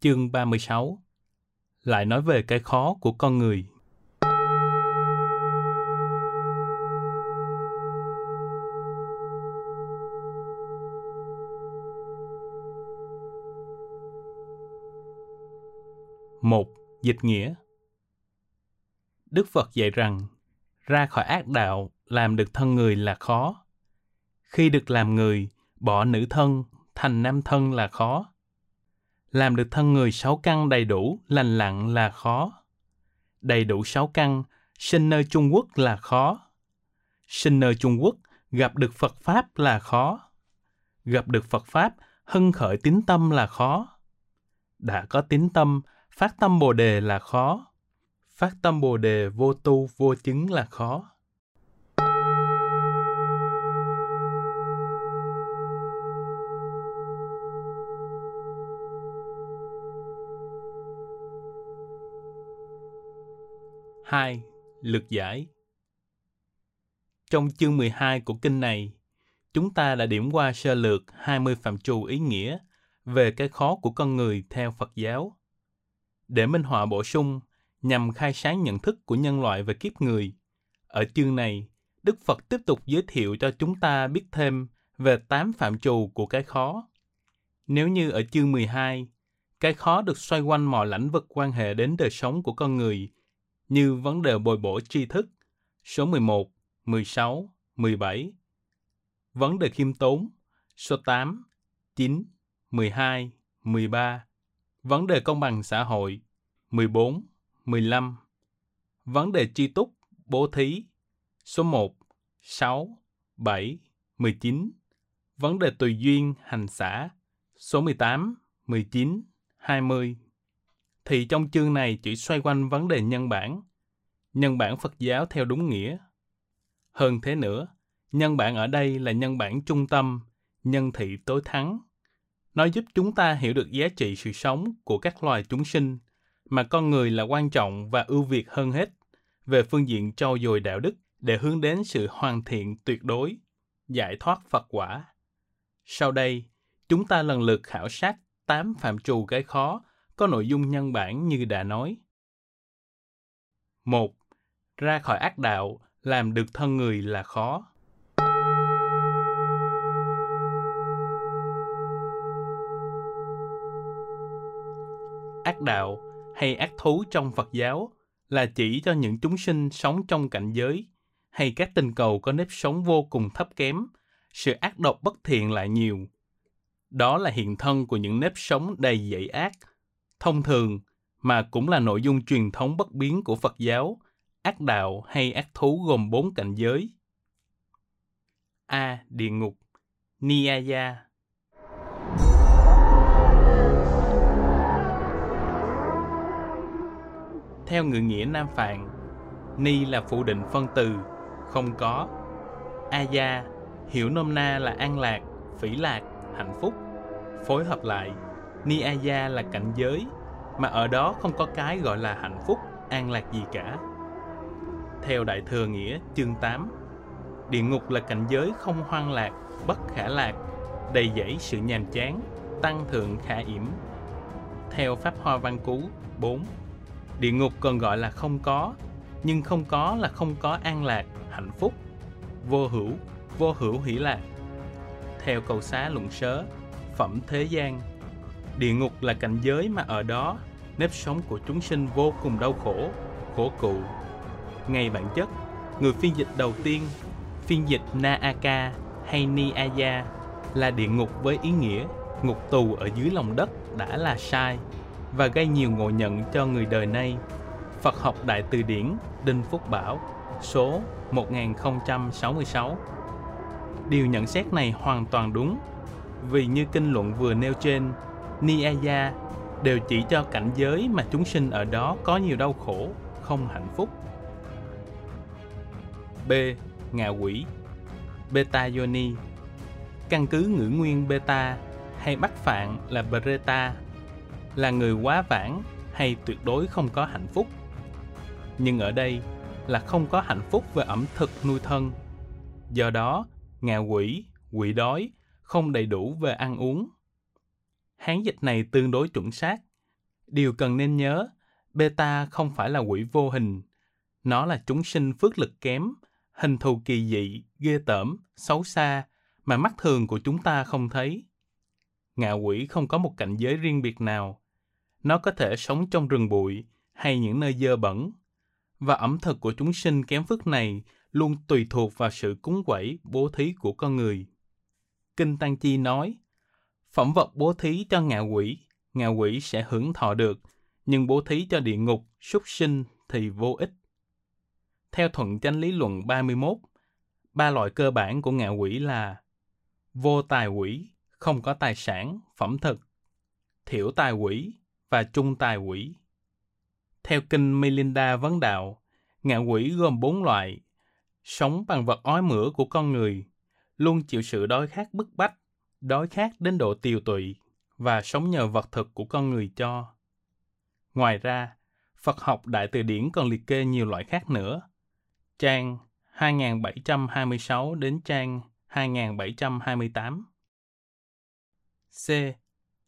Chương 36 Lại nói về cái khó của con người. Một, dịch nghĩa Đức Phật dạy rằng, ra khỏi ác đạo, làm được thân người là khó. Khi được làm người, bỏ nữ thân, thành nam thân là khó. Làm được thân người sáu căn đầy đủ, lành lặn là khó. Đầy đủ sáu căn, sinh nơi Trung Quốc là khó. Sinh nơi Trung Quốc, gặp được Phật Pháp là khó. Gặp được Phật Pháp, hưng khởi tín tâm là khó. Đã có tín tâm, phát tâm Bồ đề là khó. Phát tâm Bồ đề vô tu vô chứng là khó. Hai, lực giải Trong chương 12 của kinh này, chúng ta đã điểm qua sơ lược 20 phạm trù ý nghĩa về cái khó của con người theo Phật giáo. Để minh họa bổ sung, nhằm khai sáng nhận thức của nhân loại về kiếp người, ở chương này, Đức Phật tiếp tục giới thiệu cho chúng ta biết thêm về tám phạm trù của cái khó. Nếu như ở chương 12, cái khó được xoay quanh mọi lãnh vực quan hệ đến đời sống của con người như vấn đề bồi bổ tri thức, số 11, 16, 17, vấn đề khiêm tốn, số 8, 9, 12, 13, vấn đề công bằng xã hội, 14, 15, vấn đề tri túc, bố thí, số 1, 6, 7, 19, vấn đề tùy duyên, hành xã, số 18, 19, 20, thì trong chương này chỉ xoay quanh vấn đề nhân bản, nhân bản Phật giáo theo đúng nghĩa. Hơn thế nữa, nhân bản ở đây là nhân bản trung tâm, nhân thị tối thắng. Nó giúp chúng ta hiểu được giá trị sự sống của các loài chúng sinh, mà con người là quan trọng và ưu việt hơn hết về phương diện trau dồi đạo đức để hướng đến sự hoàn thiện tuyệt đối, giải thoát Phật quả. Sau đây, chúng ta lần lượt khảo sát 8 phạm trù cái khó có nội dung nhân bản như đã nói. một Ra khỏi ác đạo, làm được thân người là khó. Ác đạo hay ác thú trong Phật giáo là chỉ cho những chúng sinh sống trong cảnh giới hay các tình cầu có nếp sống vô cùng thấp kém, sự ác độc bất thiện lại nhiều. Đó là hiện thân của những nếp sống đầy dẫy ác, thông thường mà cũng là nội dung truyền thống bất biến của Phật giáo, ác đạo hay ác thú gồm bốn cảnh giới. A. Địa ngục Niyaya Theo ngữ nghĩa Nam Phạn, Ni là phụ định phân từ, không có. Aya hiểu nôm na là an lạc, phỉ lạc, hạnh phúc. Phối hợp lại Niaya là cảnh giới, mà ở đó không có cái gọi là hạnh phúc, an lạc gì cả. Theo Đại Thừa Nghĩa chương 8, địa ngục là cảnh giới không hoang lạc, bất khả lạc, đầy dẫy sự nhàm chán, tăng thượng khả yểm. Theo Pháp Hoa Văn Cú 4, địa ngục còn gọi là không có, nhưng không có là không có an lạc, hạnh phúc, vô hữu, vô hữu hỷ lạc. Theo cầu xá luận sớ, phẩm thế gian Địa ngục là cảnh giới mà ở đó nếp sống của chúng sinh vô cùng đau khổ, khổ cụ. Ngay bản chất, người phiên dịch đầu tiên, phiên dịch Naaka hay Niaya là địa ngục với ý nghĩa ngục tù ở dưới lòng đất đã là sai và gây nhiều ngộ nhận cho người đời nay. Phật học Đại Từ Điển Đinh Phúc Bảo số 1066 Điều nhận xét này hoàn toàn đúng vì như kinh luận vừa nêu trên Niyaya đều chỉ cho cảnh giới mà chúng sinh ở đó có nhiều đau khổ, không hạnh phúc. B. Ngạ quỷ Beta Yoni Căn cứ ngữ nguyên beta hay bắt phạn là Bereta là người quá vãng hay tuyệt đối không có hạnh phúc. Nhưng ở đây là không có hạnh phúc về ẩm thực nuôi thân. Do đó, ngạ quỷ, quỷ đói, không đầy đủ về ăn uống Hán dịch này tương đối chuẩn xác, Điều cần nên nhớ, beta không phải là quỷ vô hình. Nó là chúng sinh phước lực kém, hình thù kỳ dị, ghê tởm, xấu xa mà mắt thường của chúng ta không thấy. Ngạ quỷ không có một cảnh giới riêng biệt nào. Nó có thể sống trong rừng bụi hay những nơi dơ bẩn. Và ẩm thực của chúng sinh kém phước này luôn tùy thuộc vào sự cúng quẩy, bố thí của con người. Kinh Tăng Chi nói, phẩm vật bố thí cho ngạ quỷ, ngạ quỷ sẽ hưởng thọ được, nhưng bố thí cho địa ngục, súc sinh thì vô ích. Theo thuận chánh lý luận 31, ba loại cơ bản của ngạ quỷ là vô tài quỷ, không có tài sản, phẩm thực, thiểu tài quỷ và trung tài quỷ. Theo kinh Melinda Vấn Đạo, ngạ quỷ gồm bốn loại, sống bằng vật ói mửa của con người, luôn chịu sự đói khát bức bách, đói khát đến độ tiều tụy và sống nhờ vật thực của con người cho. Ngoài ra, Phật học Đại Từ Điển còn liệt kê nhiều loại khác nữa. Trang 2726 đến trang 2728. C.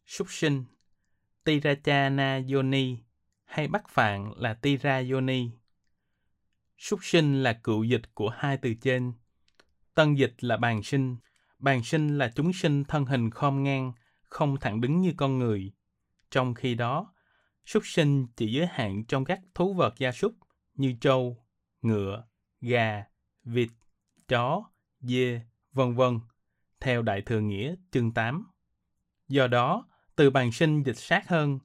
Súc sinh Tirachana Yoni hay bắt Phạn là Tira Yoni. Súc sinh là cựu dịch của hai từ trên. Tân dịch là bàn sinh. Bàn sinh là chúng sinh thân hình khom ngang, không thẳng đứng như con người. Trong khi đó, súc sinh chỉ giới hạn trong các thú vật gia súc như trâu, ngựa, gà, vịt, chó, dê, vân vân, theo Đại Thừa Nghĩa chương 8. Do đó, từ bàn sinh dịch sát hơn,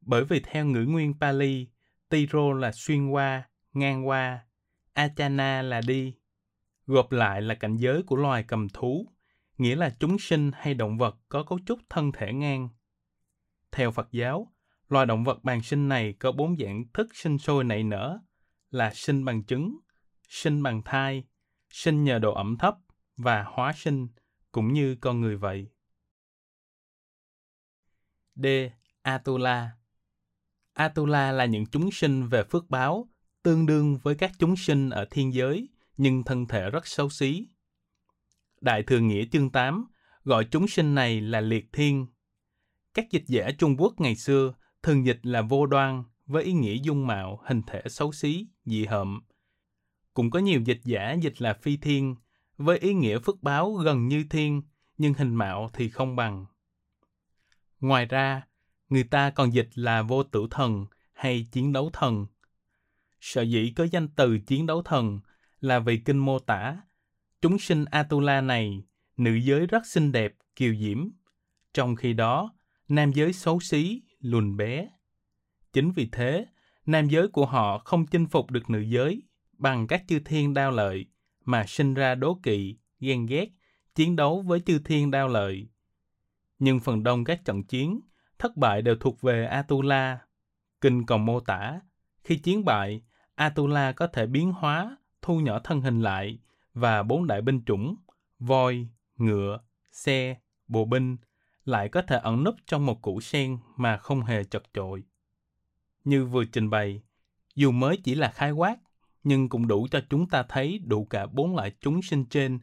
bởi vì theo ngữ nguyên Pali, Tiro là xuyên qua, ngang qua, Achana là đi. Gộp lại là cảnh giới của loài cầm thú, nghĩa là chúng sinh hay động vật có cấu trúc thân thể ngang. Theo Phật giáo, loài động vật bàn sinh này có bốn dạng thức sinh sôi nảy nở, là sinh bằng trứng, sinh bằng thai, sinh nhờ độ ẩm thấp và hóa sinh, cũng như con người vậy. D. Atula Atula là những chúng sinh về phước báo, tương đương với các chúng sinh ở thiên giới, nhưng thân thể rất xấu xí. Đại Thừa Nghĩa chương 8 gọi chúng sinh này là liệt thiên. Các dịch giả Trung Quốc ngày xưa thường dịch là vô đoan với ý nghĩa dung mạo, hình thể xấu xí, dị hợm. Cũng có nhiều dịch giả dịch là phi thiên với ý nghĩa phước báo gần như thiên, nhưng hình mạo thì không bằng. Ngoài ra, người ta còn dịch là vô tử thần hay chiến đấu thần. Sở dĩ có danh từ chiến đấu thần là vì kinh mô tả chúng sinh Atula này, nữ giới rất xinh đẹp, kiều diễm. Trong khi đó, nam giới xấu xí, lùn bé. Chính vì thế, nam giới của họ không chinh phục được nữ giới bằng các chư thiên đao lợi, mà sinh ra đố kỵ, ghen ghét, chiến đấu với chư thiên đao lợi. Nhưng phần đông các trận chiến, thất bại đều thuộc về Atula. Kinh còn mô tả, khi chiến bại, Atula có thể biến hóa, thu nhỏ thân hình lại và bốn đại binh chủng, voi, ngựa, xe, bộ binh, lại có thể ẩn núp trong một củ sen mà không hề chật chội. Như vừa trình bày, dù mới chỉ là khái quát, nhưng cũng đủ cho chúng ta thấy đủ cả bốn loại chúng sinh trên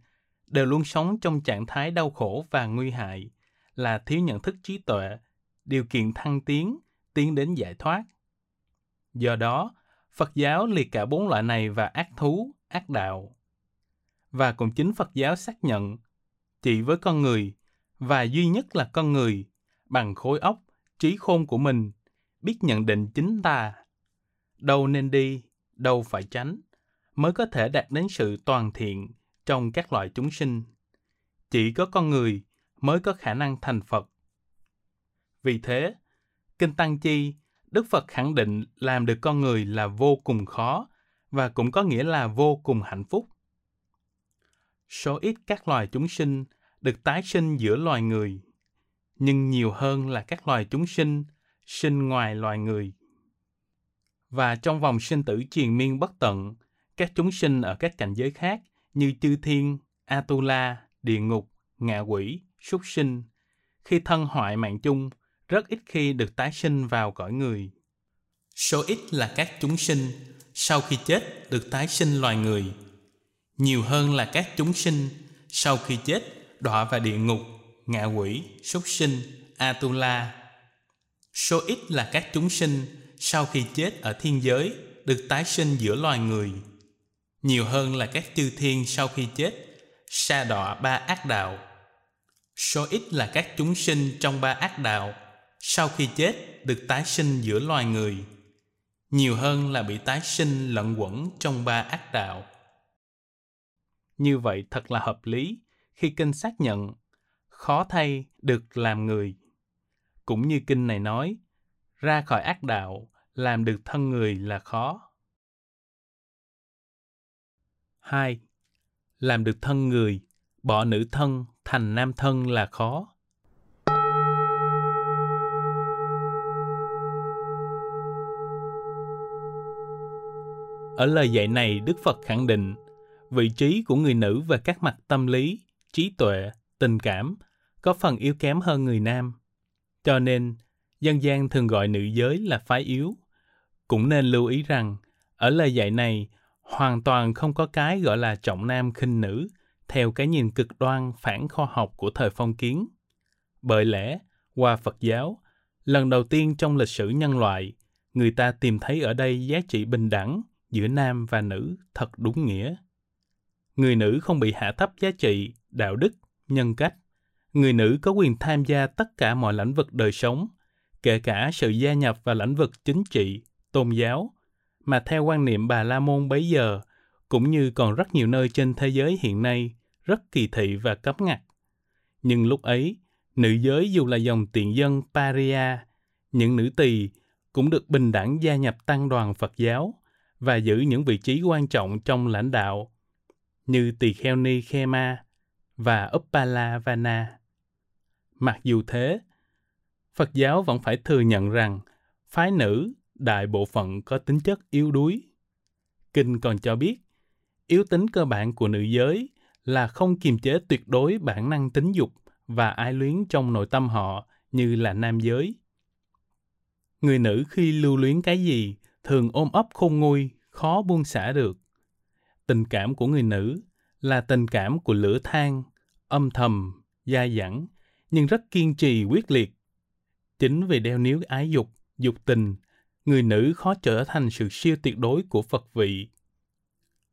đều luôn sống trong trạng thái đau khổ và nguy hại, là thiếu nhận thức trí tuệ, điều kiện thăng tiến, tiến đến giải thoát. Do đó, Phật giáo liệt cả bốn loại này và ác thú, ác đạo. Và cũng chính Phật giáo xác nhận, chỉ với con người, và duy nhất là con người, bằng khối óc, trí khôn của mình, biết nhận định chính ta. Đâu nên đi, đâu phải tránh, mới có thể đạt đến sự toàn thiện trong các loại chúng sinh. Chỉ có con người mới có khả năng thành Phật. Vì thế, Kinh Tăng Chi, Đức Phật khẳng định làm được con người là vô cùng khó và cũng có nghĩa là vô cùng hạnh phúc. Số ít các loài chúng sinh được tái sinh giữa loài người, nhưng nhiều hơn là các loài chúng sinh sinh ngoài loài người. Và trong vòng sinh tử triền miên bất tận, các chúng sinh ở các cảnh giới khác như chư thiên, Atula, địa ngục, ngạ quỷ, súc sinh, khi thân hoại mạng chung, rất ít khi được tái sinh vào cõi người. Số ít là các chúng sinh sau khi chết được tái sinh loài người. Nhiều hơn là các chúng sinh sau khi chết đọa vào địa ngục, ngạ quỷ, súc sinh, Atula. Số ít là các chúng sinh sau khi chết ở thiên giới được tái sinh giữa loài người. Nhiều hơn là các chư thiên sau khi chết sa đọa ba ác đạo. Số ít là các chúng sinh trong ba ác đạo sau khi chết được tái sinh giữa loài người. Nhiều hơn là bị tái sinh lẫn quẩn trong ba ác đạo. Như vậy thật là hợp lý khi kinh xác nhận khó thay được làm người. Cũng như kinh này nói, ra khỏi ác đạo, làm được thân người là khó. 2. Làm được thân người, bỏ nữ thân thành nam thân là khó. Ở lời dạy này, Đức Phật khẳng định vị trí của người nữ về các mặt tâm lý, trí tuệ, tình cảm có phần yếu kém hơn người nam. Cho nên, dân gian thường gọi nữ giới là phái yếu. Cũng nên lưu ý rằng, ở lời dạy này, hoàn toàn không có cái gọi là trọng nam khinh nữ, theo cái nhìn cực đoan phản khoa học của thời phong kiến. Bởi lẽ, qua Phật giáo, lần đầu tiên trong lịch sử nhân loại, người ta tìm thấy ở đây giá trị bình đẳng giữa nam và nữ thật đúng nghĩa. Người nữ không bị hạ thấp giá trị, đạo đức, nhân cách. Người nữ có quyền tham gia tất cả mọi lĩnh vực đời sống, kể cả sự gia nhập vào lĩnh vực chính trị, tôn giáo, mà theo quan niệm Bà La Môn bấy giờ, cũng như còn rất nhiều nơi trên thế giới hiện nay, rất kỳ thị và cấm ngặt. Nhưng lúc ấy, nữ giới dù là dòng tiện dân Paria, những nữ tỳ cũng được bình đẳng gia nhập tăng đoàn Phật giáo và giữ những vị trí quan trọng trong lãnh đạo, như tỳ kheo ni khe ma và Uppalavana. Mặc dù thế, Phật giáo vẫn phải thừa nhận rằng phái nữ đại bộ phận có tính chất yếu đuối. Kinh còn cho biết, yếu tính cơ bản của nữ giới là không kiềm chế tuyệt đối bản năng tính dục và ái luyến trong nội tâm họ như là nam giới. Người nữ khi lưu luyến cái gì thường ôm ấp khôn nguôi, khó buông xả được. Tình cảm của người nữ là tình cảm của lửa than, âm thầm, dai dẳng, nhưng rất kiên trì quyết liệt. Chính vì đeo níu ái dục, dục tình, người nữ khó trở thành sự siêu tuyệt đối của Phật vị.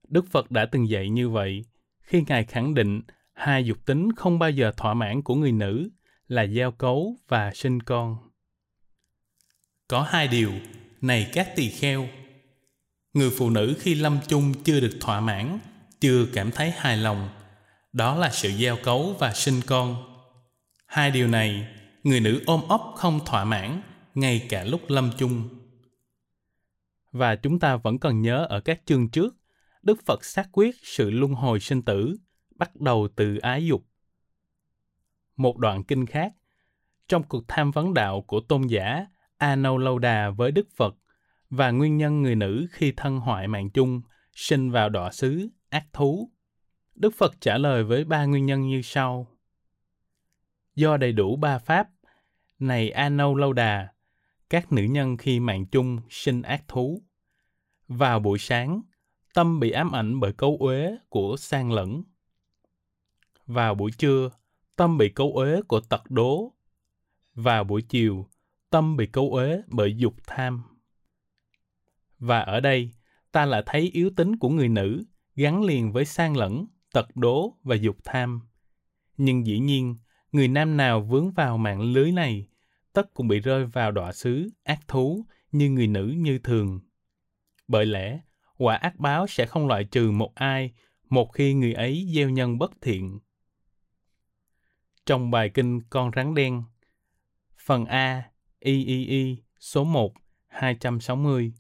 Đức Phật đã từng dạy như vậy, khi Ngài khẳng định hai dục tính không bao giờ thỏa mãn của người nữ là giao cấu và sinh con. Có hai điều, này các tỳ kheo. Người phụ nữ khi lâm chung chưa được thỏa mãn, chưa cảm thấy hài lòng, đó là sự giao cấu và sinh con. Hai điều này, người nữ ôm ấp không thỏa mãn, ngay cả lúc lâm chung. Và chúng ta vẫn còn nhớ ở các chương trước, Đức Phật xác quyết sự luân hồi sinh tử, bắt đầu từ ái dục. Một đoạn kinh khác, trong cuộc tham vấn đạo của tôn giả Anuloda với Đức Phật và nguyên nhân người nữ khi thân hoại mạng chung sinh vào đọa xứ, ác thú. Đức Phật trả lời với ba nguyên nhân như sau do đầy đủ ba pháp. Này a nâu Lâu Đà, các nữ nhân khi mạng chung sinh ác thú. Vào buổi sáng, tâm bị ám ảnh bởi câu uế của sang lẫn. Vào buổi trưa, tâm bị câu uế của tật đố. Vào buổi chiều, tâm bị câu uế bởi dục tham. Và ở đây, ta lại thấy yếu tính của người nữ gắn liền với sang lẫn, tật đố và dục tham. Nhưng dĩ nhiên, người nam nào vướng vào mạng lưới này, tất cũng bị rơi vào đọa xứ, ác thú như người nữ như thường. Bởi lẽ, quả ác báo sẽ không loại trừ một ai một khi người ấy gieo nhân bất thiện. Trong bài kinh Con rắn đen, phần A, I I I, số 1, 260.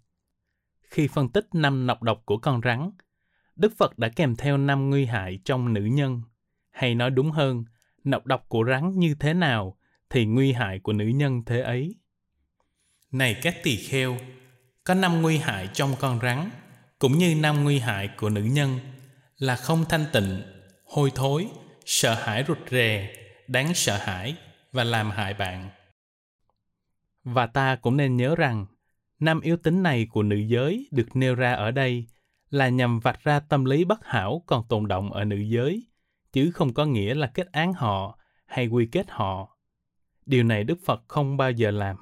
Khi phân tích năm nọc độc của con rắn, Đức Phật đã kèm theo năm nguy hại trong nữ nhân, hay nói đúng hơn, nọc độc của rắn như thế nào thì nguy hại của nữ nhân thế ấy. Này các tỳ kheo, có năm nguy hại trong con rắn, cũng như năm nguy hại của nữ nhân là không thanh tịnh, hôi thối, sợ hãi rụt rè, đáng sợ hãi và làm hại bạn. Và ta cũng nên nhớ rằng, năm yếu tính này của nữ giới được nêu ra ở đây là nhằm vạch ra tâm lý bất hảo còn tồn động ở nữ giới chứ không có nghĩa là kết án họ hay quy kết họ. Điều này Đức Phật không bao giờ làm.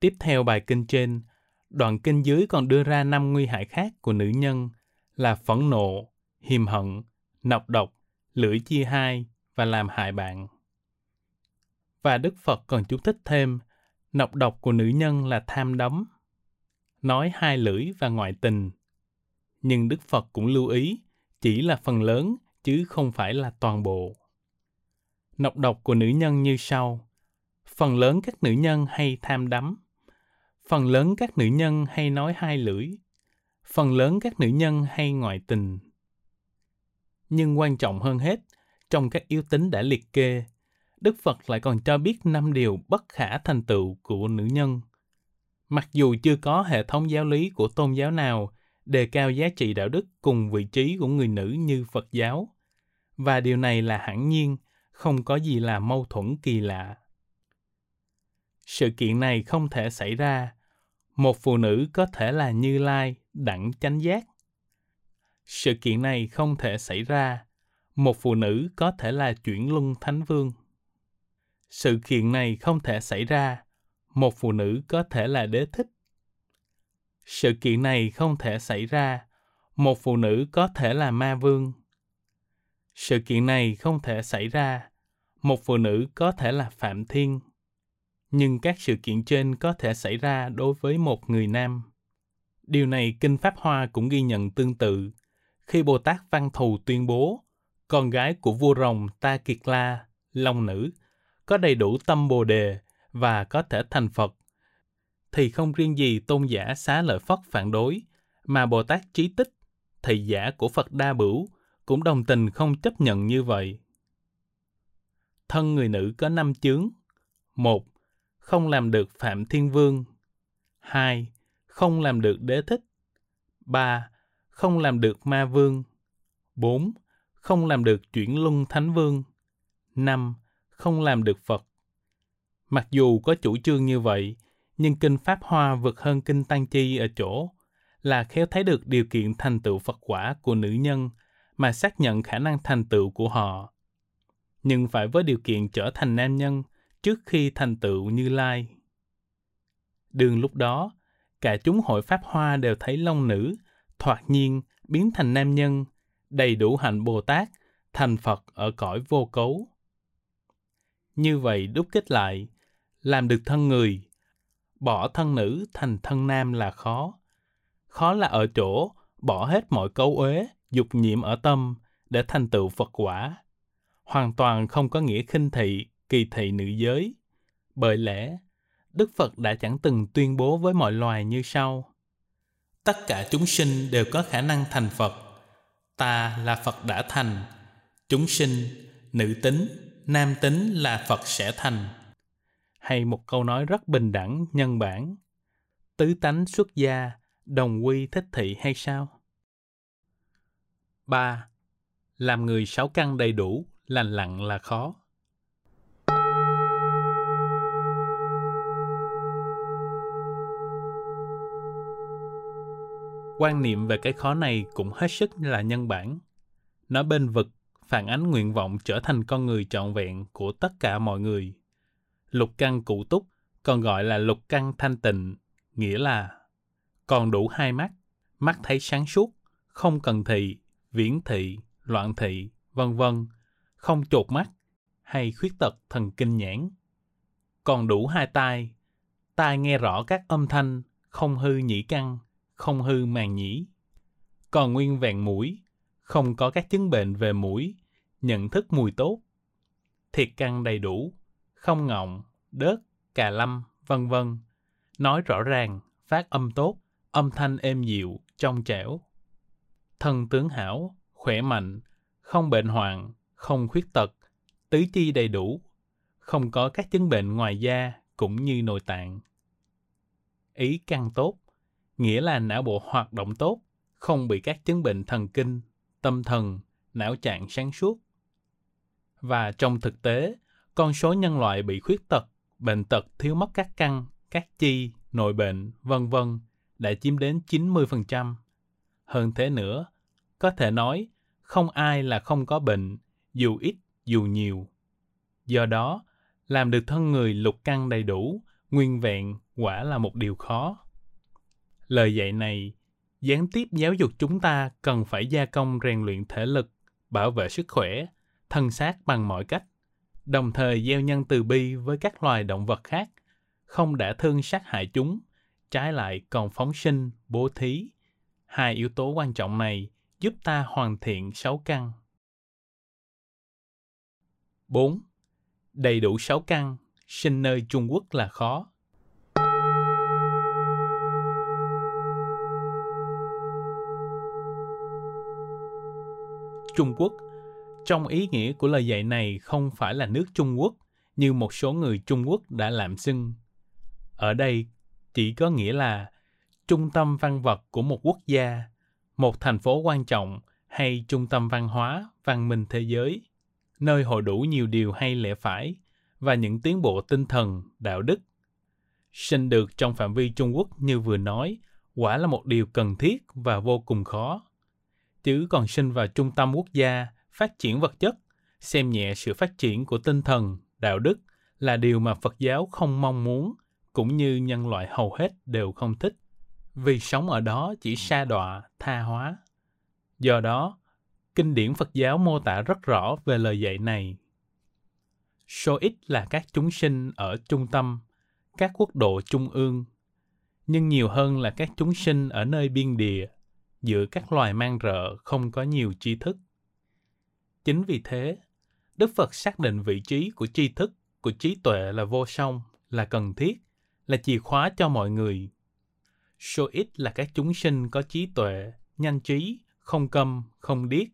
Tiếp theo bài kinh trên, đoạn kinh dưới còn đưa ra năm nguy hại khác của nữ nhân là phẫn nộ, hiềm hận, nọc độc, lưỡi chia hai và làm hại bạn. Và Đức Phật còn chú thích thêm, nọc độc của nữ nhân là tham đắm, nói hai lưỡi và ngoại tình. Nhưng Đức Phật cũng lưu ý, chỉ là phần lớn chứ không phải là toàn bộ. Nọc độc của nữ nhân như sau. Phần lớn các nữ nhân hay tham đắm. Phần lớn các nữ nhân hay nói hai lưỡi. Phần lớn các nữ nhân hay ngoại tình. Nhưng quan trọng hơn hết, trong các yếu tính đã liệt kê, Đức Phật lại còn cho biết năm điều bất khả thành tựu của nữ nhân. Mặc dù chưa có hệ thống giáo lý của tôn giáo nào đề cao giá trị đạo đức cùng vị trí của người nữ như Phật giáo, và điều này là hẳn nhiên, không có gì là mâu thuẫn kỳ lạ. Sự kiện này không thể xảy ra. Một phụ nữ có thể là Như Lai, đẳng chánh giác. Sự kiện này không thể xảy ra. Một phụ nữ có thể là chuyển luân thánh vương. Sự kiện này không thể xảy ra. Một phụ nữ có thể là đế thích. Sự kiện này không thể xảy ra. Một phụ nữ có thể là ma vương. Sự kiện này không thể xảy ra. Một phụ nữ có thể là Phạm Thiên. Nhưng các sự kiện trên có thể xảy ra đối với một người nam. Điều này Kinh Pháp Hoa cũng ghi nhận tương tự. Khi Bồ Tát Văn Thù tuyên bố, con gái của vua rồng Ta Kiệt La, Long Nữ, có đầy đủ tâm Bồ Đề và có thể thành Phật, thì không riêng gì tôn giả xá lợi Phất phản đối, mà Bồ Tát Trí Tích, thầy giả của Phật Đa Bửu, cũng đồng tình không chấp nhận như vậy. Thân người nữ có năm chướng. một Không làm được Phạm Thiên Vương. hai Không làm được Đế Thích. ba Không làm được Ma Vương. bốn Không làm được chuyển luân Thánh Vương. năm không làm được Phật. Mặc dù có chủ trương như vậy, nhưng Kinh Pháp Hoa vượt hơn Kinh Tăng Chi ở chỗ là khéo thấy được điều kiện thành tựu Phật quả của nữ nhân – mà xác nhận khả năng thành tựu của họ. Nhưng phải với điều kiện trở thành nam nhân trước khi thành tựu Như Lai. Đường lúc đó, cả chúng hội Pháp Hoa đều thấy long nữ, thoạt nhiên biến thành nam nhân, đầy đủ hạnh Bồ Tát, thành Phật ở cõi vô cấu. Như vậy đúc kết lại, làm được thân người, bỏ thân nữ thành thân nam là khó. Khó là ở chỗ bỏ hết mọi cấu uế, dục nhiễm ở tâm để thành tựu Phật quả. Hoàn toàn không có nghĩa khinh thị, kỳ thị nữ giới. Bởi lẽ, Đức Phật đã chẳng từng tuyên bố với mọi loài như sau. Tất cả chúng sinh đều có khả năng thành Phật. Ta là Phật đã thành. Chúng sinh, nữ tính, nam tính là Phật sẽ thành. Hay một câu nói rất bình đẳng, nhân bản. Tứ tánh xuất gia, đồng quy thích thị hay sao? 3. Làm người sáu căn đầy đủ, lành lặn là khó. Quan niệm về cái khó này cũng hết sức là nhân bản. Nó bên vực, phản ánh nguyện vọng trở thành con người trọn vẹn của tất cả mọi người. Lục căn cụ túc, còn gọi là lục căn thanh tịnh, nghĩa là còn đủ hai mắt, mắt thấy sáng suốt, không cần thị, viễn thị, loạn thị, vân vân, không chột mắt hay khuyết tật thần kinh nhãn. Còn đủ hai tai, tai nghe rõ các âm thanh, không hư nhĩ căn, không hư màng nhĩ. Còn nguyên vẹn mũi, không có các chứng bệnh về mũi, nhận thức mùi tốt. Thiệt căn đầy đủ, không ngọng, đớt, cà lâm, vân vân. Nói rõ ràng, phát âm tốt, âm thanh êm dịu, trong trẻo, thân tướng hảo, khỏe mạnh, không bệnh hoạn, không khuyết tật, tứ chi đầy đủ, không có các chứng bệnh ngoài da cũng như nội tạng. Ý căn tốt, nghĩa là não bộ hoạt động tốt, không bị các chứng bệnh thần kinh, tâm thần, não trạng sáng suốt. Và trong thực tế, con số nhân loại bị khuyết tật, bệnh tật thiếu mất các căn, các chi, nội bệnh, vân vân đã chiếm đến 90%. Hơn thế nữa, có thể nói không ai là không có bệnh, dù ít dù nhiều. Do đó, làm được thân người lục căn đầy đủ, nguyên vẹn, quả là một điều khó. Lời dạy này gián tiếp giáo dục chúng ta cần phải gia công rèn luyện thể lực, bảo vệ sức khỏe, thân xác bằng mọi cách, đồng thời gieo nhân từ bi với các loài động vật khác, không đã thương sát hại chúng, trái lại còn phóng sinh, bố thí. Hai yếu tố quan trọng này giúp ta hoàn thiện sáu căn. 4. Đầy đủ sáu căn, sinh nơi Trung Quốc là khó. Trung Quốc trong ý nghĩa của lời dạy này không phải là nước Trung Quốc như một số người Trung Quốc đã làm xưng. Ở đây chỉ có nghĩa là trung tâm văn vật của một quốc gia, một thành phố quan trọng hay trung tâm văn hóa, văn minh thế giới, nơi hội đủ nhiều điều hay lẽ phải và những tiến bộ tinh thần, đạo đức. Sinh được trong phạm vi Trung Quốc như vừa nói, quả là một điều cần thiết và vô cùng khó. Chứ còn sinh vào trung tâm quốc gia, phát triển vật chất, xem nhẹ sự phát triển của tinh thần, đạo đức là điều mà Phật giáo không mong muốn, cũng như nhân loại hầu hết đều không thích, vì sống ở đó chỉ sa đọa, tha hóa. Do đó, kinh điển Phật giáo mô tả rất rõ về lời dạy này. Số ít là các chúng sinh ở trung tâm, các quốc độ trung ương, nhưng nhiều hơn là các chúng sinh ở nơi biên địa, giữa các loài mang rợ không có nhiều tri thức. Chính vì thế, Đức Phật xác định vị trí của tri thức, của trí tuệ là vô song, là cần thiết, là chìa khóa cho mọi người. Số ít là các chúng sinh có trí tuệ, nhanh trí, không câm, không điếc,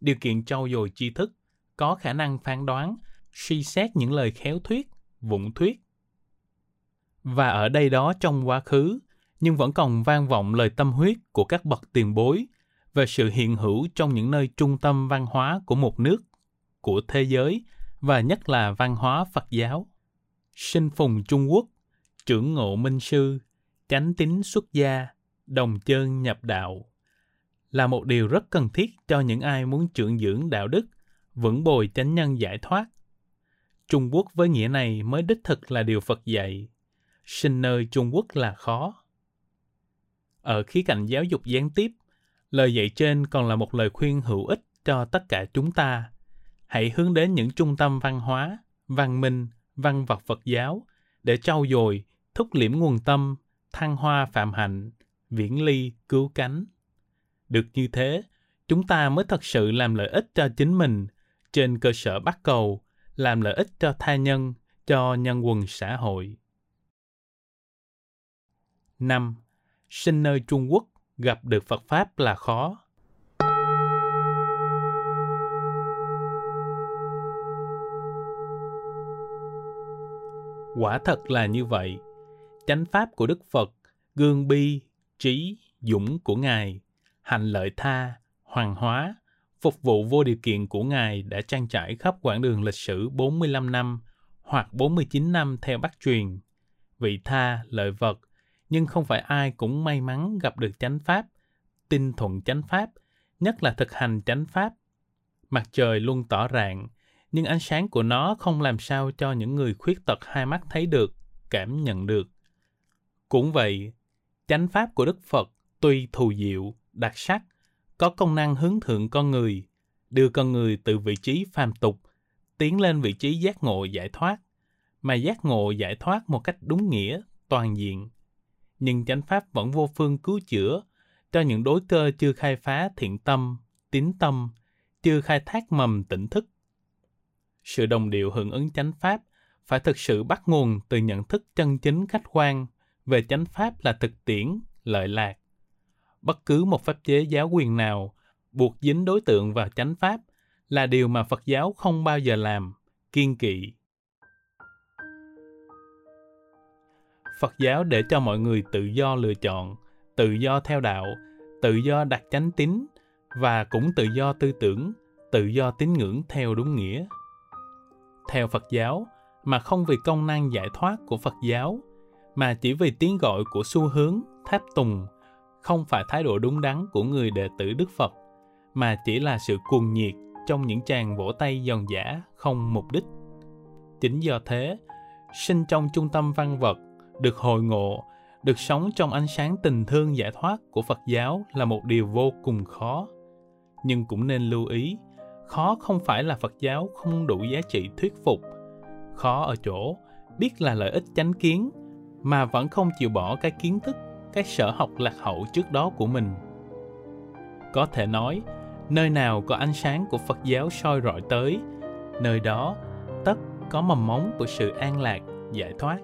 điều kiện trau dồi tri thức, có khả năng phán đoán, suy xét những lời khéo thuyết, vụng thuyết. Và ở đây đó trong quá khứ, nhưng vẫn còn vang vọng lời tâm huyết của các bậc tiền bối về sự hiện hữu trong những nơi trung tâm văn hóa của một nước, của thế giới và nhất là văn hóa Phật giáo. Sinh phùng Trung Quốc, trưởng ngộ minh sư, chánh tín xuất gia, đồng chân nhập đạo là một điều rất cần thiết cho những ai muốn trưởng dưỡng đạo đức, vững bồi chánh nhân giải thoát. Trung Quốc với nghĩa này mới đích thực là điều Phật dạy. Sinh nơi Trung Quốc là khó. Ở khía cạnh giáo dục gián tiếp, lời dạy trên còn là một lời khuyên hữu ích cho tất cả chúng ta. Hãy hướng đến những trung tâm văn hóa, văn minh, văn vật Phật giáo để trau dồi, thúc liễm nguồn tâm, thăng hoa phạm hạnh, viễn ly, cứu cánh. Được như thế, chúng ta mới thật sự làm lợi ích cho chính mình trên cơ sở bắt cầu, làm lợi ích cho tha nhân, cho nhân quần xã hội. 5. Sinh nơi Trung Quốc gặp được Phật Pháp là khó. Quả thật là như vậy. Chánh pháp của Đức Phật, gương bi, trí, dũng của Ngài, hành lợi tha, hoàng hóa, phục vụ vô điều kiện của Ngài đã trang trải khắp quãng đường lịch sử 45 năm hoặc 49 năm theo Bắc truyền. Vị tha, lợi vật, nhưng không phải ai cũng may mắn gặp được chánh pháp, tin thuận chánh pháp, nhất là thực hành chánh pháp. Mặt trời luôn tỏ rạng, nhưng ánh sáng của nó không làm sao cho những người khuyết tật hai mắt thấy được, cảm nhận được. Cũng vậy, chánh pháp của Đức Phật tuy thù diệu, đặc sắc, có công năng hướng thượng con người, đưa con người từ vị trí phàm tục tiến lên vị trí giác ngộ giải thoát, mà giác ngộ giải thoát một cách đúng nghĩa, toàn diện. Nhưng chánh pháp vẫn vô phương cứu chữa cho những đối cơ chưa khai phá thiện tâm, tín tâm, chưa khai thác mầm tỉnh thức. Sự đồng điệu hưởng ứng chánh pháp phải thực sự bắt nguồn từ nhận thức chân chính khách quan về chánh pháp là thực tiễn, lợi lạc. Bất cứ một pháp chế giáo quyền nào buộc dính đối tượng vào chánh pháp là điều mà Phật giáo không bao giờ làm, kiên kỵ. Phật giáo để cho mọi người tự do lựa chọn, tự do theo đạo, tự do đặt chánh tín và cũng tự do tư tưởng, tự do tín ngưỡng theo đúng nghĩa. Theo Phật giáo, mà không vì công năng giải thoát của Phật giáo, mà chỉ vì tiếng gọi của xu hướng, tháp tùng, không phải thái độ đúng đắn của người đệ tử Đức Phật, mà chỉ là sự cuồng nhiệt trong những tràng vỗ tay giòn giả không mục đích. Chính do thế, sinh trong trung tâm văn vật được hội ngộ, được sống trong ánh sáng tình thương giải thoát của Phật giáo là một điều vô cùng khó. Nhưng cũng nên lưu ý, khó không phải là Phật giáo không đủ giá trị thuyết phục. Khó ở chỗ biết là lợi ích chánh kiến mà vẫn không chịu bỏ cái kiến thức, cái sở học lạc hậu trước đó của mình. Có thể nói, nơi nào có ánh sáng của Phật giáo soi rọi tới, nơi đó tất có mầm móng của sự an lạc, giải thoát.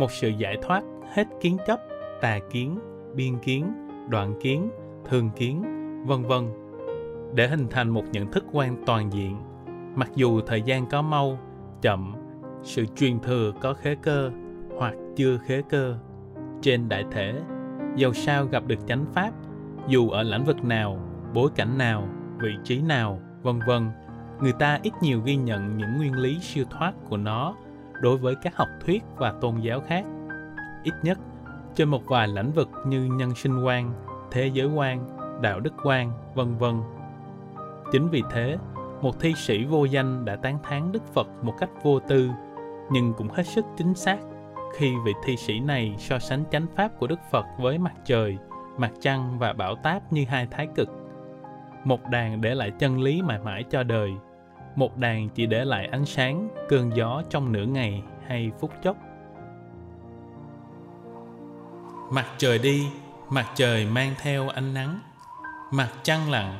Một sự giải thoát hết kiến chấp, tà kiến, biên kiến, đoạn kiến, thường kiến, vân vân để hình thành một nhận thức quan toàn diện. Mặc dù thời gian có mau, chậm, sự truyền thừa có khế cơ hoặc chưa khế cơ. Trên đại thể, dầu sao gặp được chánh pháp, dù ở lĩnh vực nào, bối cảnh nào, vị trí nào, vân vân, người ta ít nhiều ghi nhận những nguyên lý siêu thoát của nó đối với các học thuyết và tôn giáo khác. Ít nhất, trên một vài lĩnh vực như nhân sinh quan, thế giới quan, đạo đức quan, vân vân. Chính vì thế, một thi sĩ vô danh đã tán thán Đức Phật một cách vô tư, nhưng cũng hết sức chính xác khi vị thi sĩ này so sánh chánh pháp của Đức Phật với mặt trời, mặt trăng và bão táp như hai thái cực. Một đàn để lại chân lý mãi mãi cho đời, một đàn chỉ để lại ánh sáng, cơn gió trong nửa ngày hay phút chốc. Mặt trời đi, mặt trời mang theo ánh nắng. Mặt trăng lặng,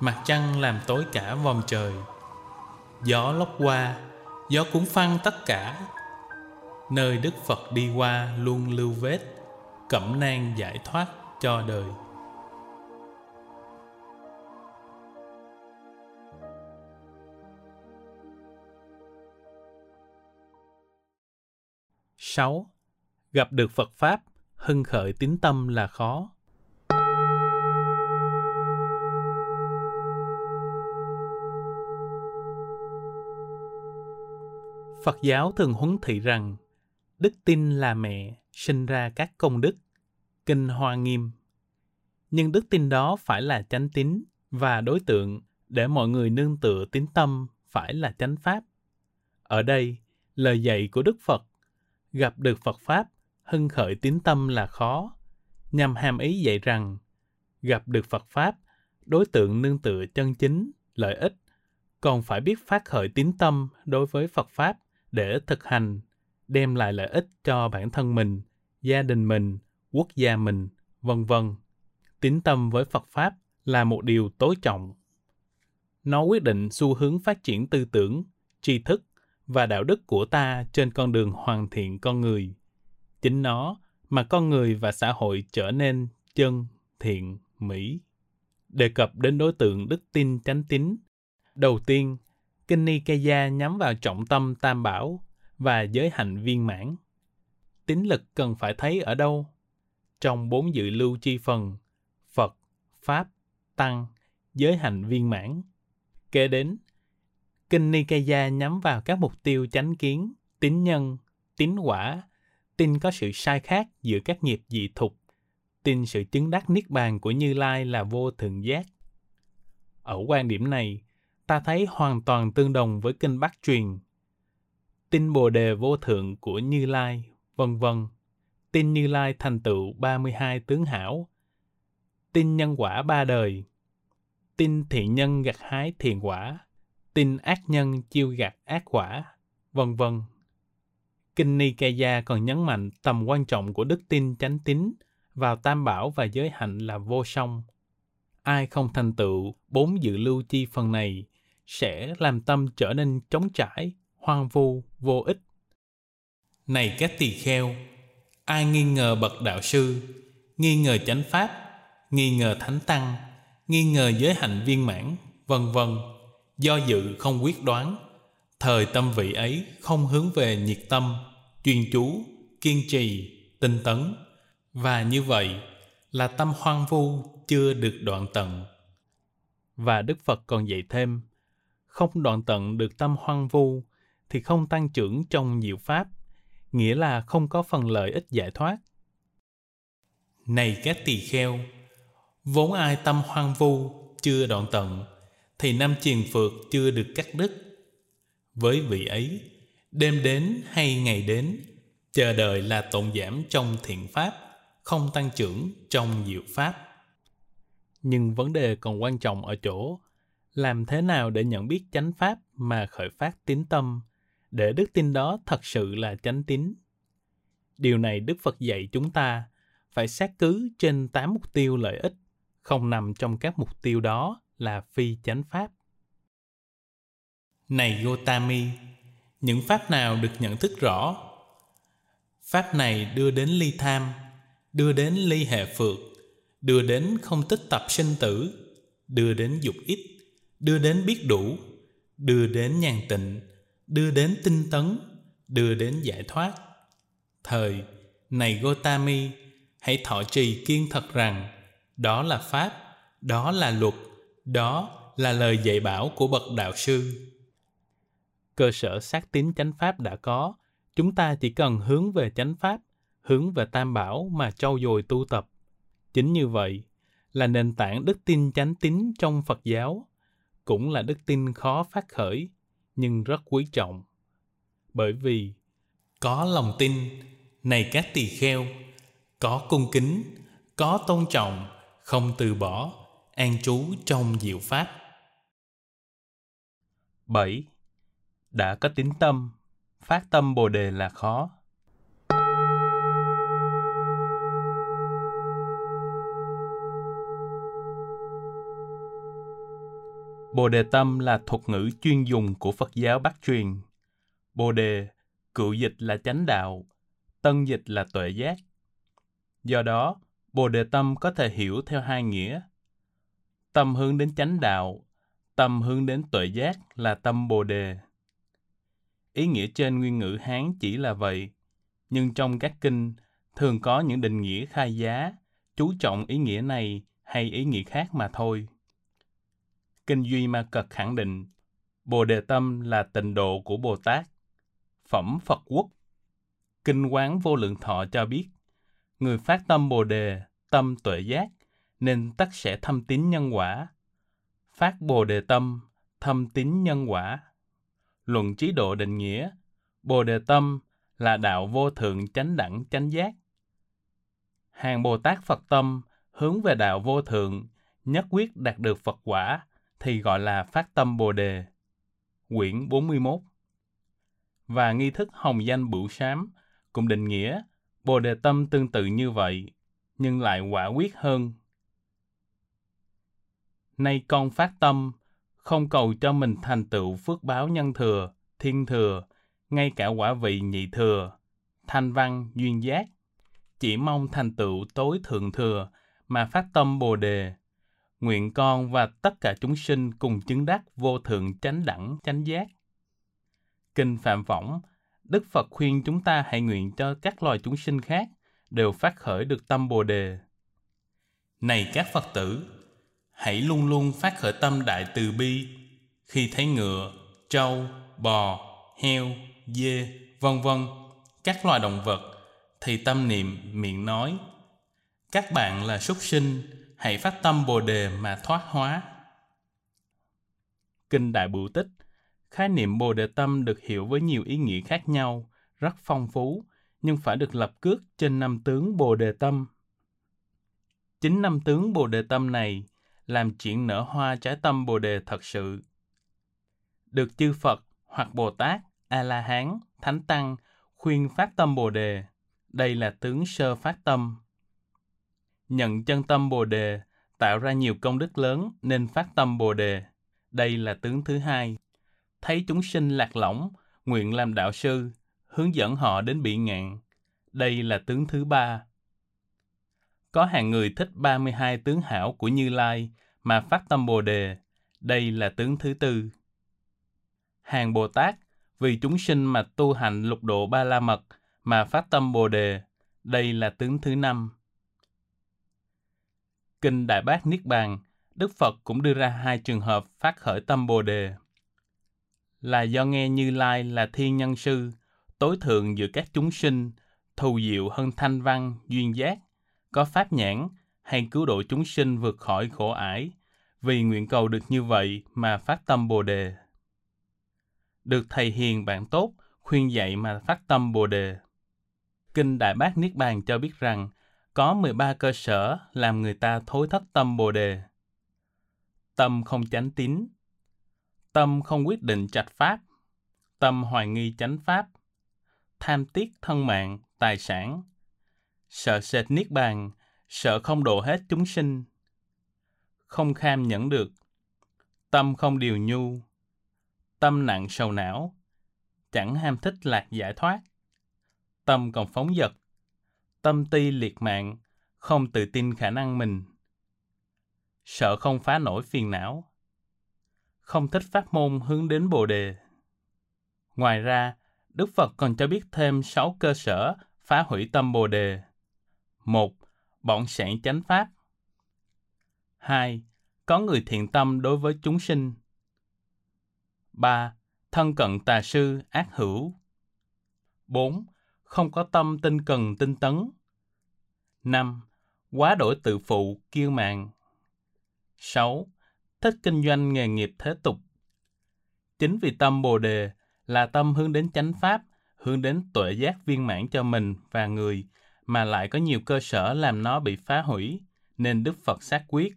mặt trăng làm tối cả vòng trời. Gió lốc qua, gió cũng phăng tất cả. Nơi Đức Phật đi qua luôn lưu vết, cẩm nang giải thoát cho đời. Sáu, gặp được Phật Pháp, hưng khởi tín tâm là khó. Phật giáo thường huấn thị rằng đức tin là mẹ sinh ra các công đức, kinh hoa nghiêm. Nhưng đức tin đó phải là chánh tín và đối tượng để mọi người nương tựa tín tâm phải là chánh pháp. Ở đây, lời dạy của Đức Phật gặp được Phật Pháp, hưng khởi tín tâm là khó, nhằm hàm ý dạy rằng gặp được Phật Pháp, đối tượng nương tựa chân chính, lợi ích, còn phải biết phát khởi tín tâm đối với Phật Pháp để thực hành, đem lại lợi ích cho bản thân mình, gia đình mình, quốc gia mình, vân vân. Tín tâm với Phật Pháp là một điều tối trọng. Nó quyết định xu hướng phát triển tư tưởng, tri thức và đạo đức của ta trên con đường hoàn thiện con người. Chính nó mà con người và xã hội trở nên chân, thiện, mỹ. Đề cập đến đối tượng đức tin chánh tín, đầu tiên Kinh Nikaya nhắm vào trọng tâm tam bảo và giới hạnh viên mãn. Tín lực cần phải thấy ở đâu? Trong bốn dự lưu chi phần, Phật, Pháp, Tăng, giới hạnh viên mãn. Kế đến, Kinh Nikaya nhắm vào các mục tiêu chánh kiến, tín nhân, tín quả, tin có sự sai khác giữa các nghiệp dị thục, tin sự chứng đắc niết bàn của Như Lai là vô thượng giác. Ở quan điểm này, ta thấy hoàn toàn tương đồng với kinh Bắc truyền. Tin Bồ đề vô thượng của Như Lai, vân vân. Tin Như Lai thành tựu 32 tướng hảo. Tin nhân quả ba đời. Tin thiện nhân gặt hái thiện quả. Tin ác nhân chiêu gạt ác quả, vân vân. Kinh Nikaya còn nhấn mạnh tầm quan trọng của đức tin chánh tín vào tam bảo và giới hạnh là vô song. Ai không thành tựu bốn dự lưu chi phần này sẽ làm tâm trở nên trống trải, hoang vu, vô ích. Này các tỳ kheo, ai nghi ngờ bậc đạo sư, nghi ngờ chánh pháp, nghi ngờ thánh tăng, nghi ngờ giới hạnh viên mãn, vân vân, do dự không quyết đoán, thời tâm vị ấy không hướng về nhiệt tâm, chuyên chú, kiên trì, tinh tấn, và như vậy là tâm hoang vu chưa được đoạn tận. Và Đức Phật còn dạy thêm, không đoạn tận được tâm hoang vu thì không tăng trưởng trong nhiều pháp, nghĩa là không có phần lợi ích giải thoát. Này các tỳ kheo, vốn ai tâm hoang vu chưa đoạn tận, thì năm triền phượt chưa được cắt đứt. Với vị ấy, đêm đến hay ngày đến, Chờ đợi là tổn giảm trong thiện pháp, không tăng trưởng trong diệu pháp. Nhưng vấn đề còn quan trọng ở chỗ, làm thế nào để nhận biết chánh pháp mà khởi phát tín tâm, để đức tin đó thật sự là chánh tín. Điều này Đức Phật dạy chúng ta phải xét cứ trên tám mục tiêu lợi ích, không nằm trong các mục tiêu đó là phi chánh pháp. Này Gotami, những pháp nào được nhận thức rõ? Pháp này đưa đến ly tham, đưa đến ly hệ phược, đưa đến không tích tập sinh tử, đưa đến dục ít, đưa đến biết đủ, đưa đến nhàn tịnh, đưa đến tinh tấn, đưa đến giải thoát. Thời, này Gotami, hãy thọ trì kiên thật rằng đó là pháp, đó là luật, đó là lời dạy bảo của bậc đạo sư. Cơ sở xác tín chánh pháp đã có, chúng ta chỉ cần hướng về chánh pháp, hướng về tam bảo mà trau dồi tu tập. Chính như vậy, là nền tảng đức tin chánh tín trong Phật giáo, cũng là đức tin khó phát khởi, nhưng rất quý trọng. Bởi vì có lòng tin, này các tỳ kheo, có cung kính, có tôn trọng, không từ bỏ, an trú trong diệu pháp. 7. Đã có tín tâm, phát tâm Bồ đề là khó. Bồ đề tâm là thuật ngữ chuyên dùng của Phật giáo Bắc truyền. Bồ đề, cựu dịch là chánh đạo, tân dịch là tuệ giác. Do đó, Bồ đề tâm có thể hiểu theo hai nghĩa. Tâm hướng đến chánh đạo, tâm hướng đến tuệ giác là tâm Bồ đề. Ý nghĩa trên nguyên ngữ Hán chỉ là vậy, nhưng trong các kinh thường có những định nghĩa khai giá, chú trọng ý nghĩa này hay ý nghĩa khác mà thôi. Kinh Duy Ma Cật khẳng định, Bồ Đề Tâm là tịnh độ của Bồ Tát. Phẩm Phật Quốc Kinh Quán Vô Lượng Thọ cho biết, người phát tâm Bồ Đề, tâm tuệ giác, nên tất sẽ thâm tín nhân quả. Phát Bồ Đề Tâm, thâm tín nhân quả. Luận trí độ định nghĩa, Bồ Đề Tâm là đạo vô thượng chánh đẳng chánh giác. Hàng Bồ Tát Phật Tâm hướng về đạo vô thượng, nhất quyết đạt được Phật quả, thì gọi là phát tâm Bồ Đề. Quyển 41 Và nghi thức hồng danh bửu sám cũng định nghĩa Bồ Đề Tâm tương tự như vậy, nhưng lại quả quyết hơn. Nay con phát tâm, không cầu cho mình thành tựu phước báo nhân thừa, thiên thừa, ngay cả quả vị nhị thừa, thanh văn, duyên giác. Chỉ mong thành tựu tối thượng thừa mà phát tâm Bồ Đề, nguyện con và tất cả chúng sinh cùng chứng đắc vô thượng chánh đẳng chánh giác. Kinh Phạm Võng, Đức Phật khuyên chúng ta hãy nguyện cho các loài chúng sinh khác đều phát khởi được tâm Bồ đề. Này các Phật tử, hãy luôn luôn phát khởi tâm đại từ bi khi thấy ngựa, trâu, bò, heo, dê, vân vân, các loài động vật thì tâm niệm miệng nói: Các bạn là súc sinh, hãy phát tâm Bồ đề mà thoát hóa. Kinh Đại Bửu Tích Khái niệm Bồ đề tâm được hiểu với nhiều ý nghĩa khác nhau, rất phong phú, nhưng phải được lập cước trên năm tướng Bồ đề tâm. Chính năm tướng Bồ đề tâm này làm chuyện nở hoa trái tâm Bồ đề thật sự. Được chư Phật hoặc Bồ Tát, A-la-hán, Thánh Tăng khuyên phát tâm Bồ đề, đây là tướng sơ phát tâm nhận chân tâm Bồ đề, tạo ra nhiều công đức lớn nên phát tâm Bồ đề. Đây là tướng thứ hai. Thấy chúng sinh lạc lõng, nguyện làm đạo sư, hướng dẫn họ đến bị ngạn. Đây là tướng thứ ba. Có hàng người thích 32 tướng hảo của Như Lai mà phát tâm Bồ đề. Đây là tướng thứ tư. Hàng Bồ Tát vì chúng sinh mà tu hành lục độ ba la mật mà phát tâm Bồ đề. Đây là tướng thứ năm. Kinh Đại Bác Niết Bàn, Đức Phật cũng đưa ra hai trường hợp phát khởi tâm Bồ Đề. Là do nghe Như Lai là thiên nhân sư, tối thượng giữa các chúng sinh, thù diệu hơn thanh văn, duyên giác, có pháp nhãn, hay cứu độ chúng sinh vượt khỏi khổ ải, vì nguyện cầu được như vậy mà phát tâm Bồ Đề. Được thầy hiền bạn tốt, khuyên dạy mà phát tâm Bồ Đề. Kinh Đại Bác Niết Bàn cho biết rằng có 13 cơ sở làm người ta thối thất tâm Bồ đề. Tâm không chánh tín, tâm không quyết định trạch pháp, tâm hoài nghi chánh pháp, tham tiếc thân mạng, tài sản, sợ sệt niết bàn, sợ không độ hết chúng sinh, không kham nhẫn được, tâm không điều nhu, tâm nặng sầu não, chẳng ham thích lạc giải thoát, tâm còn phóng dật, tâm ti liệt mạng, không tự tin khả năng mình, sợ không phá nổi phiền não, không thích pháp môn hướng đến Bồ đề. Ngoài ra, Đức Phật còn cho biết thêm sáu cơ sở phá hủy tâm Bồ đề. 1. Bọn sản chánh pháp. 2. Có người thiện tâm đối với chúng sinh. 3. Thân cận tà sư, ác hữu. 4. Không có tâm tinh cần tinh tấn. 5. Quá đổi tự phụ, kiêu mạn. 6. Thích kinh doanh nghề nghiệp thế tục. Chính vì tâm Bồ đề là tâm hướng đến chánh pháp, hướng đến tuệ giác viên mãn cho mình và người, mà lại có nhiều cơ sở làm nó bị phá hủy, nên Đức Phật xác quyết.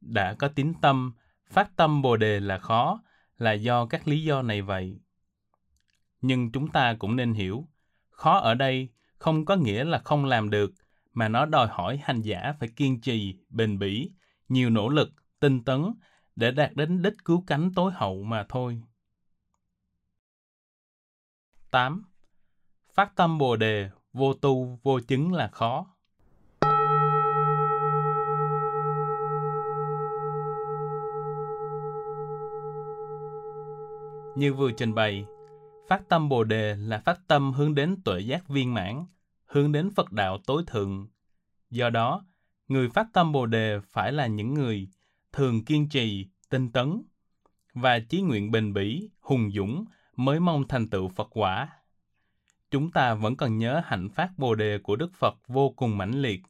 Đã có tín tâm, phát tâm Bồ đề là khó, là do các lý do này vậy. Nhưng chúng ta cũng nên hiểu, khó ở đây không có nghĩa là không làm được, mà nó đòi hỏi hành giả phải kiên trì, bền bỉ, nhiều nỗ lực, tinh tấn để đạt đến đích cứu cánh tối hậu mà thôi. 8. Phát tâm Bồ đề, vô tu, vô chứng là khó. Như vừa trình bày, phát tâm Bồ đề là phát tâm hướng đến tuệ giác viên mãn, hướng đến Phật đạo tối thượng. Do đó, người phát tâm Bồ đề phải là những người thường kiên trì, tinh tấn và chí nguyện bền bỉ, hùng dũng mới mong thành tựu Phật quả. Chúng ta vẫn cần nhớ hạnh phát Bồ đề của Đức Phật vô cùng mãnh liệt.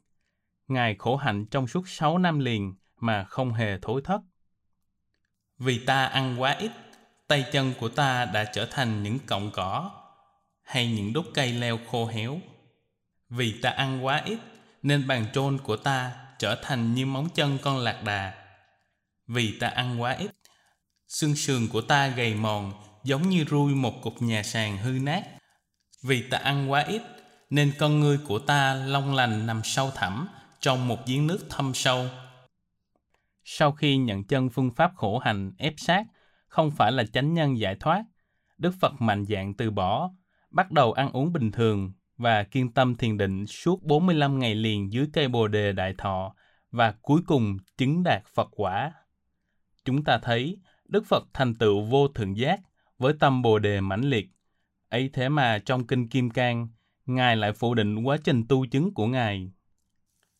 Ngài khổ hạnh trong suốt sáu năm liền mà không hề thối thất. Vì ta ăn quá ít, tay chân của ta đã trở thành những cọng cỏ hay những đốt cây leo khô héo. Vì ta ăn quá ít, nên bàn trôn của ta trở thành như móng chân con lạc đà. Vì ta ăn quá ít, xương sườn của ta gầy mòn giống như rui một cục nhà sàn hư nát. Vì ta ăn quá ít, nên con ngươi của ta long lành nằm sâu thẳm trong một giếng nước thâm sâu. Sau khi nhận chân phương pháp khổ hành ép sát, không phải là chánh nhân giải thoát, Đức Phật mạnh dạng từ bỏ, bắt đầu ăn uống bình thường và kiên tâm thiền định suốt 45 ngày liền dưới cây Bồ đề Đại Thọ và cuối cùng chứng đạt Phật quả. Chúng ta thấy Đức Phật thành tựu vô thượng giác với tâm Bồ đề mãnh liệt ấy thế mà trong kinh Kim Cang, Ngài lại phủ định quá trình tu chứng của Ngài.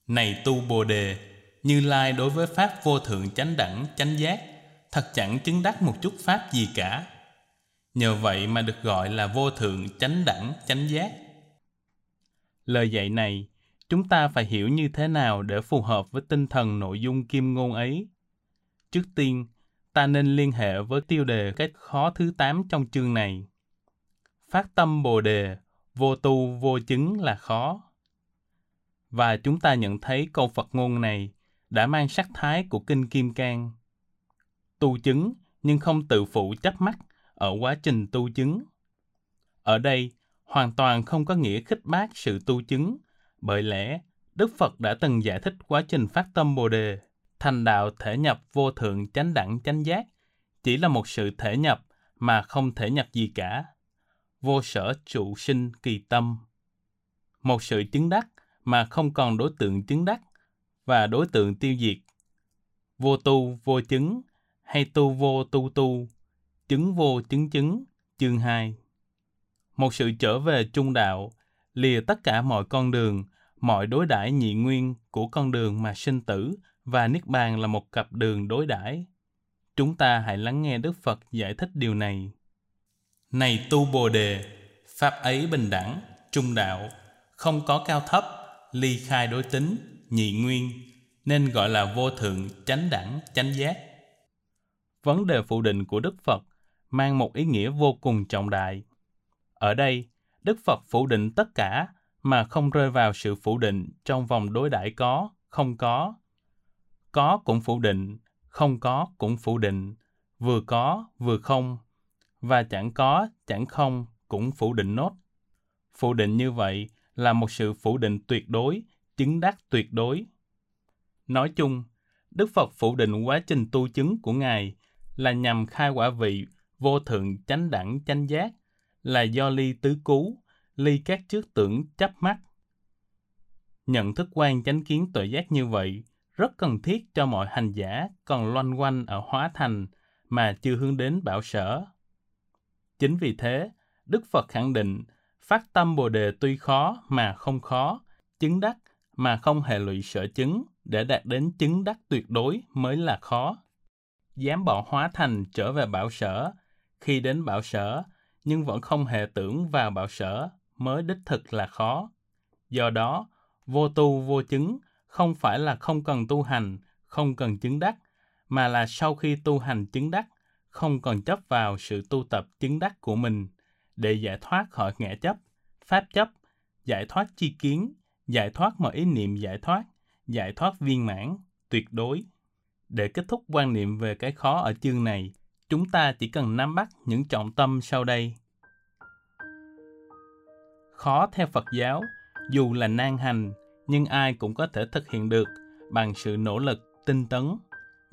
Này tu Bồ đề, Như Lai đối với pháp vô thượng chánh đẳng chánh giác, thật chẳng chứng đắc một chút pháp gì cả. Nhờ vậy mà được gọi là vô thượng chánh đẳng chánh giác. Lời dạy này, chúng ta phải hiểu như thế nào để phù hợp với tinh thần nội dung kim ngôn ấy. Trước tiên, ta nên liên hệ với tiêu đề cách khó thứ 8 trong chương này. Phát tâm Bồ đề, vô tu vô chứng là khó. Và chúng ta nhận thấy câu Phật ngôn này đã mang sắc thái của Kinh Kim Cang. Tu chứng nhưng không tự phụ chấp mắc ở quá trình tu chứng. Ở đây, hoàn toàn không có nghĩa khích bác sự tu chứng, bởi lẽ Đức Phật đã từng giải thích quá trình phát tâm Bồ đề, thành đạo thể nhập vô thượng chánh đẳng chánh giác, chỉ là một sự thể nhập mà không thể nhập gì cả. Vô sở trụ sinh kỳ tâm. Một sự chứng đắc mà không còn đối tượng chứng đắc và đối tượng tiêu diệt. Vô tu vô chứng hay tu vô tu tu, chứng vô chứng chứng, chương 2 một sự trở về trung đạo, lìa tất cả mọi con đường, mọi đối đãi nhị nguyên của con đường mà sinh tử và niết bàn là một cặp đường đối đãi. Chúng ta hãy lắng nghe Đức Phật giải thích điều này. Này tu Bồ đề, pháp ấy bình đẳng, trung đạo, không có cao thấp, ly khai đối tính, nhị nguyên, nên gọi là vô thượng, chánh đẳng, chánh giác. Vấn đề phụ định của Đức Phật mang một ý nghĩa vô cùng trọng đại. Ở đây, Đức Phật phủ định tất cả mà không rơi vào sự phủ định trong vòng đối đãi có, không có. Có cũng phủ định, không có cũng phủ định, vừa có, vừa không, và chẳng có, chẳng không cũng phủ định nốt. Phủ định như vậy là một sự phủ định tuyệt đối, chứng đắc tuyệt đối. Nói chung, Đức Phật phủ định quá trình tu chứng của Ngài là nhằm khai quả vị vô thượng chánh đẳng chánh giác, là do ly tứ cú, ly các trước tưởng chấp mắt. Nhận thức quan chánh kiến tuệ giác như vậy rất cần thiết cho mọi hành giả còn loanh quanh ở hóa thành mà chưa hướng đến bảo sở. Chính vì thế, Đức Phật khẳng định phát tâm Bồ đề tuy khó mà không khó, chứng đắc mà không hề lụy sở chứng để đạt đến chứng đắc tuyệt đối mới là khó. Dám bỏ hóa thành trở về bảo sở, khi đến bảo sở nhưng vẫn không hề tưởng vào bảo sở mới đích thực là khó. Do đó, vô tu vô chứng không phải là không cần tu hành, không cần chứng đắc, mà là sau khi tu hành chứng đắc, không còn chấp vào sự tu tập chứng đắc của mình để giải thoát khỏi ngã chấp, pháp chấp, giải thoát chi kiến, giải thoát mọi ý niệm giải thoát, giải thoát viên mãn, tuyệt đối. Để kết thúc quan niệm về cái khó ở chương này, chúng ta chỉ cần nắm bắt những trọng tâm sau đây. Khó theo Phật giáo, dù là nan hành, nhưng ai cũng có thể thực hiện được bằng sự nỗ lực, tinh tấn.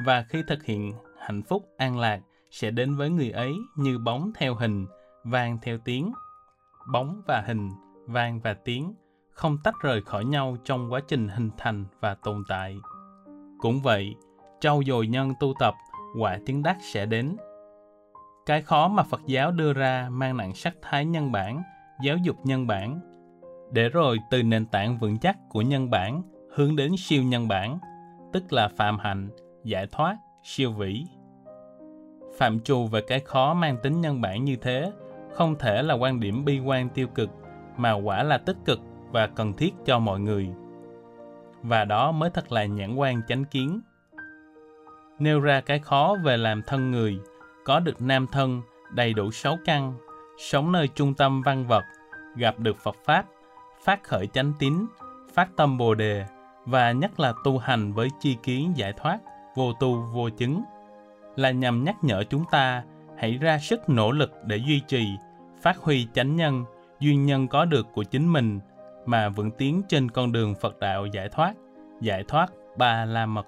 Và khi thực hiện, hạnh phúc, an lạc sẽ đến với người ấy như bóng theo hình, vang theo tiếng. Bóng và hình, vang và tiếng không tách rời khỏi nhau trong quá trình hình thành và tồn tại. Cũng vậy, trau dồi nhân tu tập, quả tiếng đắc sẽ đến. Cái khó mà Phật giáo đưa ra mang nặng sắc thái nhân bản, giáo dục nhân bản, để rồi từ nền tảng vững chắc của nhân bản hướng đến siêu nhân bản, tức là phạm hạnh, giải thoát, siêu vĩ. Phạm trù về cái khó mang tính nhân bản như thế không thể là quan điểm bi quan tiêu cực, mà quả là tích cực và cần thiết cho mọi người. Và đó mới thật là nhãn quan chánh kiến. Nêu ra cái khó về làm thân người, có được nam thân, đầy đủ sáu căn, sống nơi trung tâm văn vật, gặp được Phật Pháp, phát khởi chánh tín, phát tâm bồ đề, và nhất là tu hành với chi kiến giải thoát, vô tu vô chứng, là nhằm nhắc nhở chúng ta hãy ra sức nỗ lực để duy trì, phát huy chánh nhân, duyên nhân có được của chính mình mà vững tiến trên con đường Phật đạo giải thoát, giải thoát ba la mật.